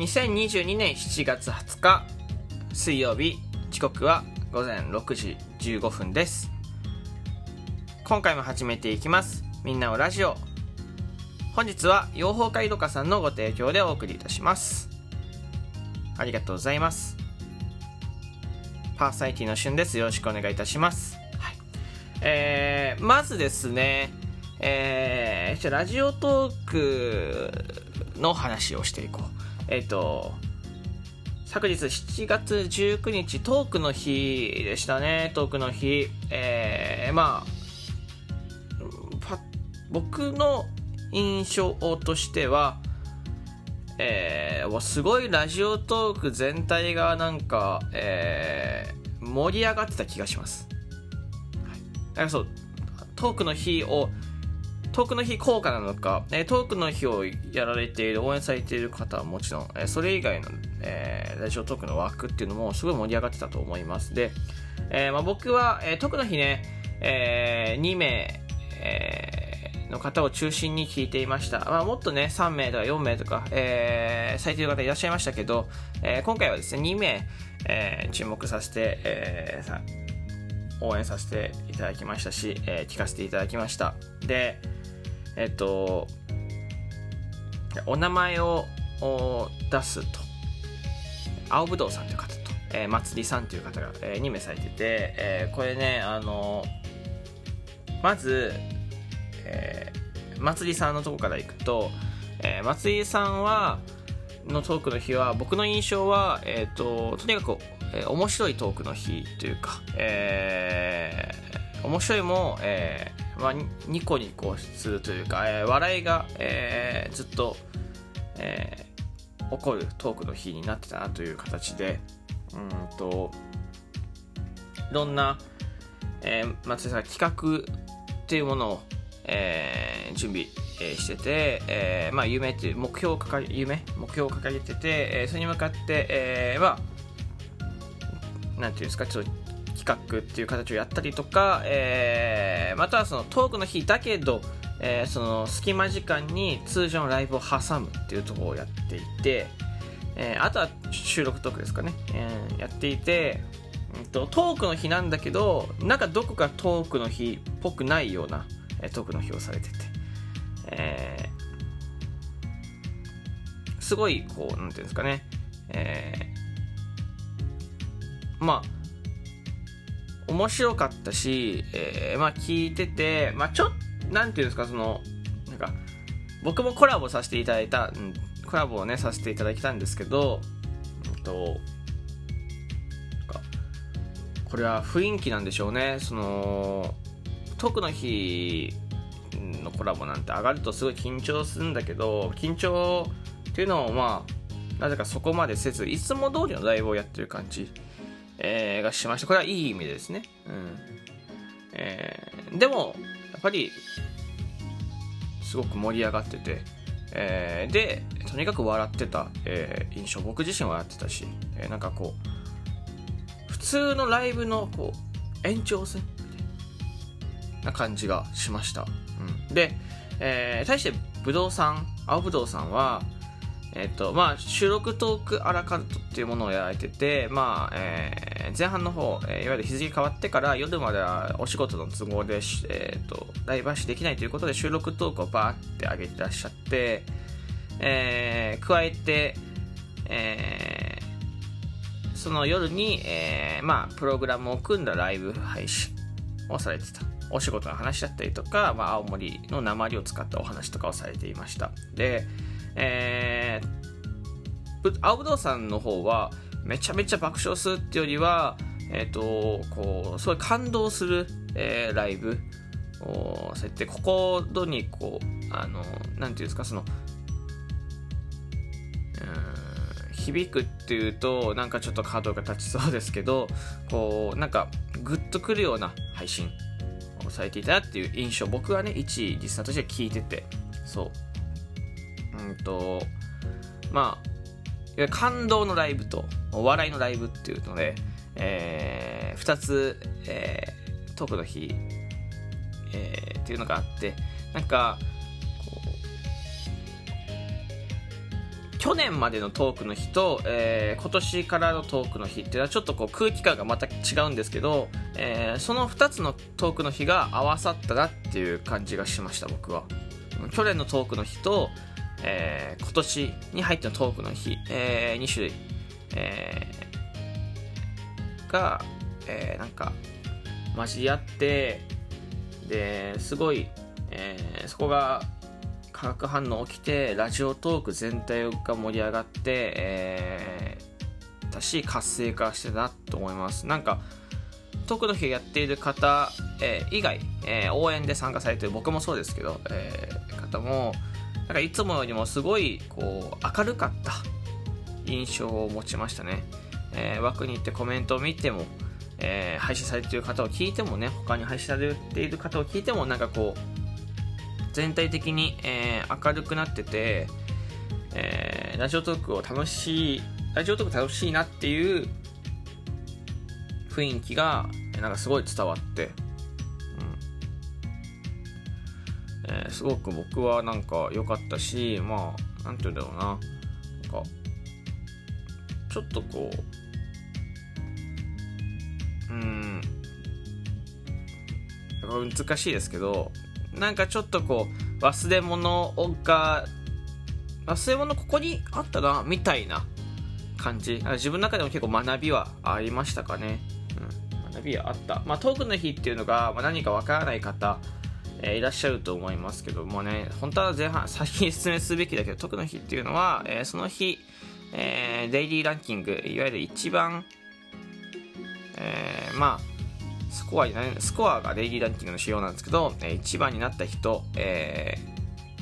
2022年7月20日水曜日時刻は午前6時15分です。今回も始めていきます。みんなをラジオ。本日は養蜂会どかさんのご提供でお送りいたします。ありがとうございます。パーサイティの旬です。よろしくお願いいたします、はい。えー、まずですねえー、じゃラジオトークの話をしていこう。えっ、と昨日7月19日トークの日でしたね。トークの日。えー、まあ僕の印象としてはえー、すごいラジオトーク全体がなんか、えー、盛り上がってた気がします。はい、そう、トークの日を、トークの日効果なのか、えー、トークの日をやられている、応援されている方はもちろん、えー、それ以外の、えー、ラジオトークの枠っていうのもすごい盛り上がってたと思います。で、えーまあ、僕は、えー、トークの日ね、えー、2名、えーの方を中心に聞いていました。まあ、もっとね、3名とか4名とか、えー、されている方いらっしゃいましたけど、えー、今回はですね、2名、えー、注目させて、えー、さ応援させていただきましたし、えー、聞かせていただきました。で、えっと、お名前を出すと、青ぶどうさんという方と、えー、まつりさんという方が、えー、2名されてて、えー、これね、あのまず、えー、まつりさんのとこからいくと、えー、まつりさんはのトークの日は僕の印象は、えーと、とにかく、えー、面白いトークの日というか、えー、面白いも、えーまあ、ニコニコするというか、えー、笑いが、えー、ずっと、えー、起こるトークの日になってたなという形でうんといろんな、えー、松井さん企画っていうものをえー、準備、えー、してて、えー、まあ、夢っていう目標を掲げ夢？目標を掲げてて、えそれに向かって、えまあ、なんていうんですかちょっと企画っていう形をやったりとか、えまたはそのトークの日だけど、えその隙間時間に通常のライブを挟むっていうところをやっていて、えあとは収録トークですかね、えやっていて、えー、とトークの日なんだけどなんかどこかトークの日っぽくないようなトークの日をされてて、えー、すごいこうなんていうんですかね、えー、まあ面白かったし、えー、まあ聞いてて、まあちょっとなんていうんですかそのなんか僕もコラボさせていただいた、うん、コラボをねさせていただいたんですけど、うんとこれは雰囲気なんでしょうね。そのトークの日のコラボなんて上がるとすごい緊張するんだけど緊張っていうのをまあなぜかそこまでせずいつも通りのライブをやってる感じ、えー、がしました。これはいい意味ですね、うん。えー、でもやっぱりすごく盛り上がってて、えー、でとにかく笑ってた、えー、印象僕自身笑ってたし、えー、なんかこう普通のライブのこう延長戦な感じがしました。うん、で、えー、対してぶどうさん、青ぶどうさんは、えっ、と、まあ、収録トークアラカルトっていうものをやられてて、まあ、えー、前半の方、えー、いわゆる日付変わってから夜まではお仕事の都合で、えっ、ー、と、ライブ配信できないということで収録トークをバーって上げてらっしゃって、えー、加えて、えー、その夜に、えー、まあ、プログラムを組んだライブ配信をされてた。お仕事の話だったりとか、まあ、青森の鉛を使ったお話とかをされていましたで、えー、青ぶどうさんの方はめちゃめちゃ爆笑するっていうよりは、えっ、ー、とこうすごい感動する、えー、ライブをされて心にこうあのなんていうんですかその響くっていうとなんかちょっとカードが立ちそうですけどこうなんかグッとくるような配信をされていたっていう印象僕はね一リスナーとして聞いててそう。うんとまあ感動のライブとお笑いのライブっていうので、えー、2つ、えー、トークの日、えー、っていうのがあってなんか去年までのトークの日と、えー、今年からのトークの日っていうのはちょっとこう空気感がまた違うんですけど、えー、その2つのトークの日が合わさったなっていう感じがしました僕は。去年のトークの日と、えー、今年に入ってのトークの日、えー、2種類、えー、が、えー、なんか交わってですごい、えー、そこが化学反応起きてラジオトーク全体が盛り上がって、えー、だし活性化してたなと思います。なんかトークの日やっている方、えー、以外、えー、応援で参加されてる僕もそうですけど、えー、方もなんかいつもよりもすごいこう明るかった印象を持ちましたね、えー、枠に行ってコメントを見ても、えー、配信されている方を聞いてもね他に配信されている方を聞いてもなんかこう全体的に、えー、明るくなってて、えー、ラジオトークを楽しいラジオトーク楽しいなっていう雰囲気がなんかすごい伝わって、えー、すごく僕はなんか良かったしまあなんて言うんだろうな。なんかちょっとこううん。難しいですけどなんかちょっとこう忘れ物が忘れ物ここにあったなみたいな感じ。自分の中でも結構学びはありましたかね、うん、学びはあった、まあ、トークの日っていうのが、まあ、何かわからない方えー、いらっしゃると思いますけどもね、本当は前半、先に説明すべきだけど、トークの日っていうのは、えー、その日、えー、デイリーランキング、いわゆる一番、えー、まあ、スコアにスコアがデイリーランキングの仕様なんですけど、え1番になった人、え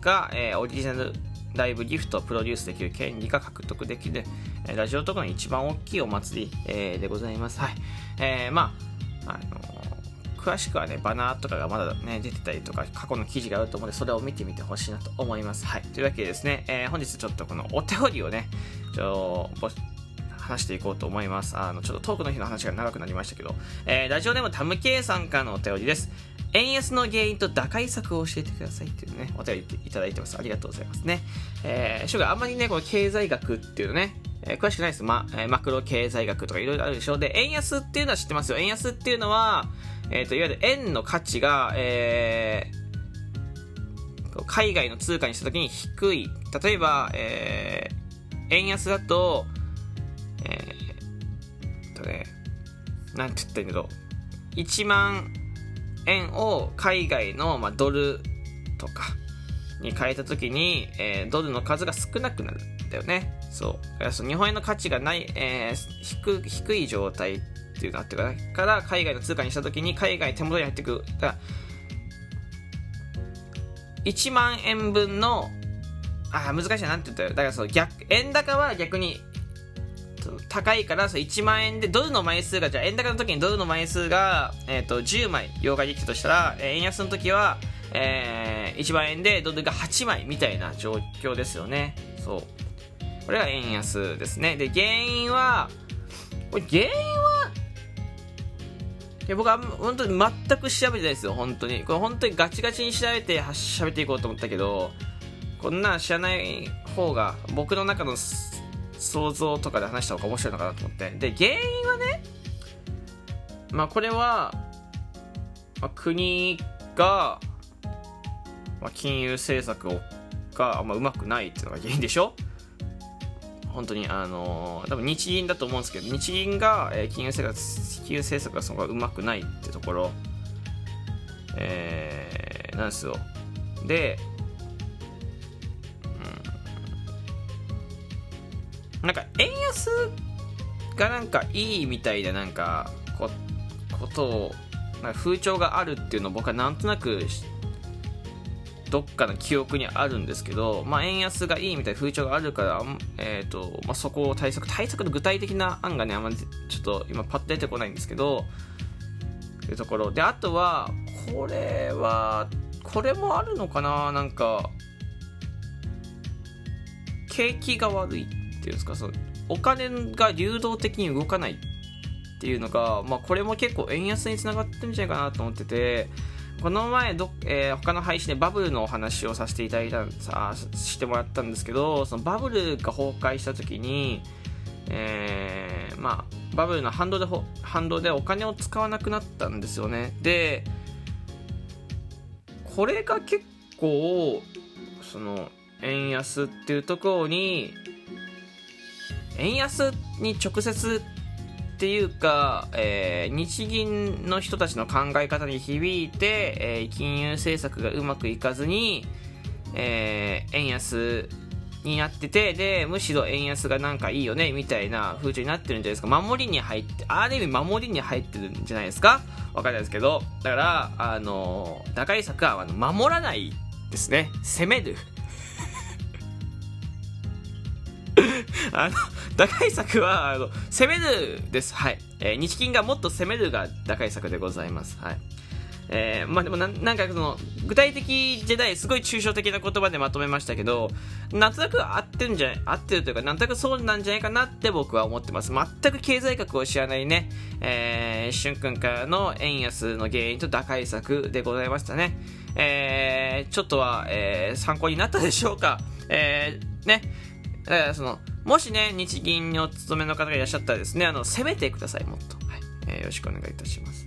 ー、が、えー、オリジナルライブギフトをプロデュースできる権利が獲得できる、ラジオトークの一番大きいお祭り、えー、でございます。はい。えー、まあ、あの詳しくはね、バナーとかがまだね、出てたりとか、過去の記事があると思うので、それを見てみてほしいなと思います。はい。というわけでですね、えー、本日ちょっとこのお手折りをね、ちょ話していこうと思います。あの、ちょっとトークの日の話が長くなりましたけど、えー、ラジオネームタムケイさんからのお便りです。円安の原因と打開策を教えてくださいっていうね、お便りいただいてます。ありがとうございますね。えー、しょがあんまりね、この経済学っていうのね、えー、詳しくないです。ま、えー、マクロ経済学とかいろいろあるでしょう。で、円安っていうのは知ってますよ。円安っていうのは、え、ー、と、いわゆる円の価値が、えー、海外の通貨にしたときに低い。例えば、えー、円安だと、えー、とね、なんて言ったんだろう。1万円を海外の、まあ、ドルとかに変えたときに、えー、ドルの数が少なくなるんだよね。そう。そう日本円の価値がない、えー、低低い状態っていうのがあってから海外の通貨にしたときに海外手元に入ってくる。だ1万円分のあ難しいななんて言ったらだからそう逆円高は逆に高いからそ1万円でドルの枚数がじゃあ円高の時にドルの枚数が、えーと、10枚両替できたとしたら、円安の時は、えー、1万円でドルが8枚みたいな状況ですよね。そう。これが円安ですね。で原因はこれ原因はいや僕は本当に全く調べてないですよ本当に。これ本当にガチガチに調べて喋っていこうと思ったけどこんな知らない方が僕の中の想像とかで話した方が面白いのかなと思って。で原因はねまあこれは、まあ、国が、まあ、金融政策をがあんまうまくないっていうのが原因でしょ？本当にあのー、多分日銀だと思うんですけど日銀が、えー、金融政策金融政策がそこがうまくないってところ。えー、なんですよ。でなんか円安がなんかいいみたいでなんかこことをなんか風潮があるっていうのを僕はなんとなく知どっかの記憶にあるんですけど、まあ、円安がいいみたいな風潮があるから、えーとまあ、そこを対策対策の具体的な案がねあんまりちょっと今パッと出てこないんですけどというところ。であとはこれはこれもあるのかな？なんか景気が悪いっていうんですか？そのお金が流動的に動かないっていうのが、まあ、これも結構円安につながってるんじゃないかなと思っててこの前ど、えー、他の配信でバブルのお話をさせていただいたさしてもらったんですけどそのバブルが崩壊した時に、えー、まあ、バブルの反動で反動でお金を使わなくなったんですよね。でこれが結構その円安っていうところに円安に直接っていうか、えー、日銀の人たちの考え方に響いて、えー、金融政策がうまくいかずに、えー、円安になってて、で、むしろ円安がなんかいいよね、みたいな風潮になってるんじゃないですか。守りに入って、ある意味守りに入ってるんじゃないですかわかんないですけど。だから、あの、打開策はあの守らないですね。攻める。あの、打開策は、あの、攻めるです。はい。えー、日銀がもっと攻めるが打開策でございます。はい。えー、まあでもななんかその具体的じゃないすごい抽象的な言葉でまとめましたけどなんとなく合ってるんじゃない合ってるというかなんとなくそうなんじゃないかなって僕は思ってます全く経済学を知らないね、えー、しゅんくんからの円安の原因と打開策でございましたねえー、ちょっとは、えー、参考になったでしょうかえー、ねだからそのもしね、日銀にお勤めの方がいらっしゃったらですね、あの、攻めてください、もっと。はい。えー、よろしくお願いいたします。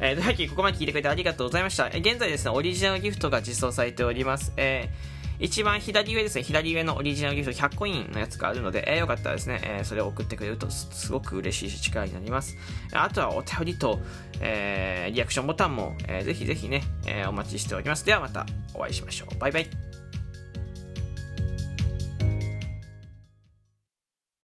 えー、と、はい、ここまで聞いてくれてありがとうございました。えー、現在ですね、オリジナルギフトが実装されております。えー、一番左上ですね、左上のオリジナルギフト100コインのやつがあるので、えー、よかったらですね、えー、それを送ってくれるとすごく嬉しいし力になります。あとはお便りと、えー、リアクションボタンも、えー、ぜひぜひね、えー、お待ちしております。ではまたお会いしましょう。バイバイ。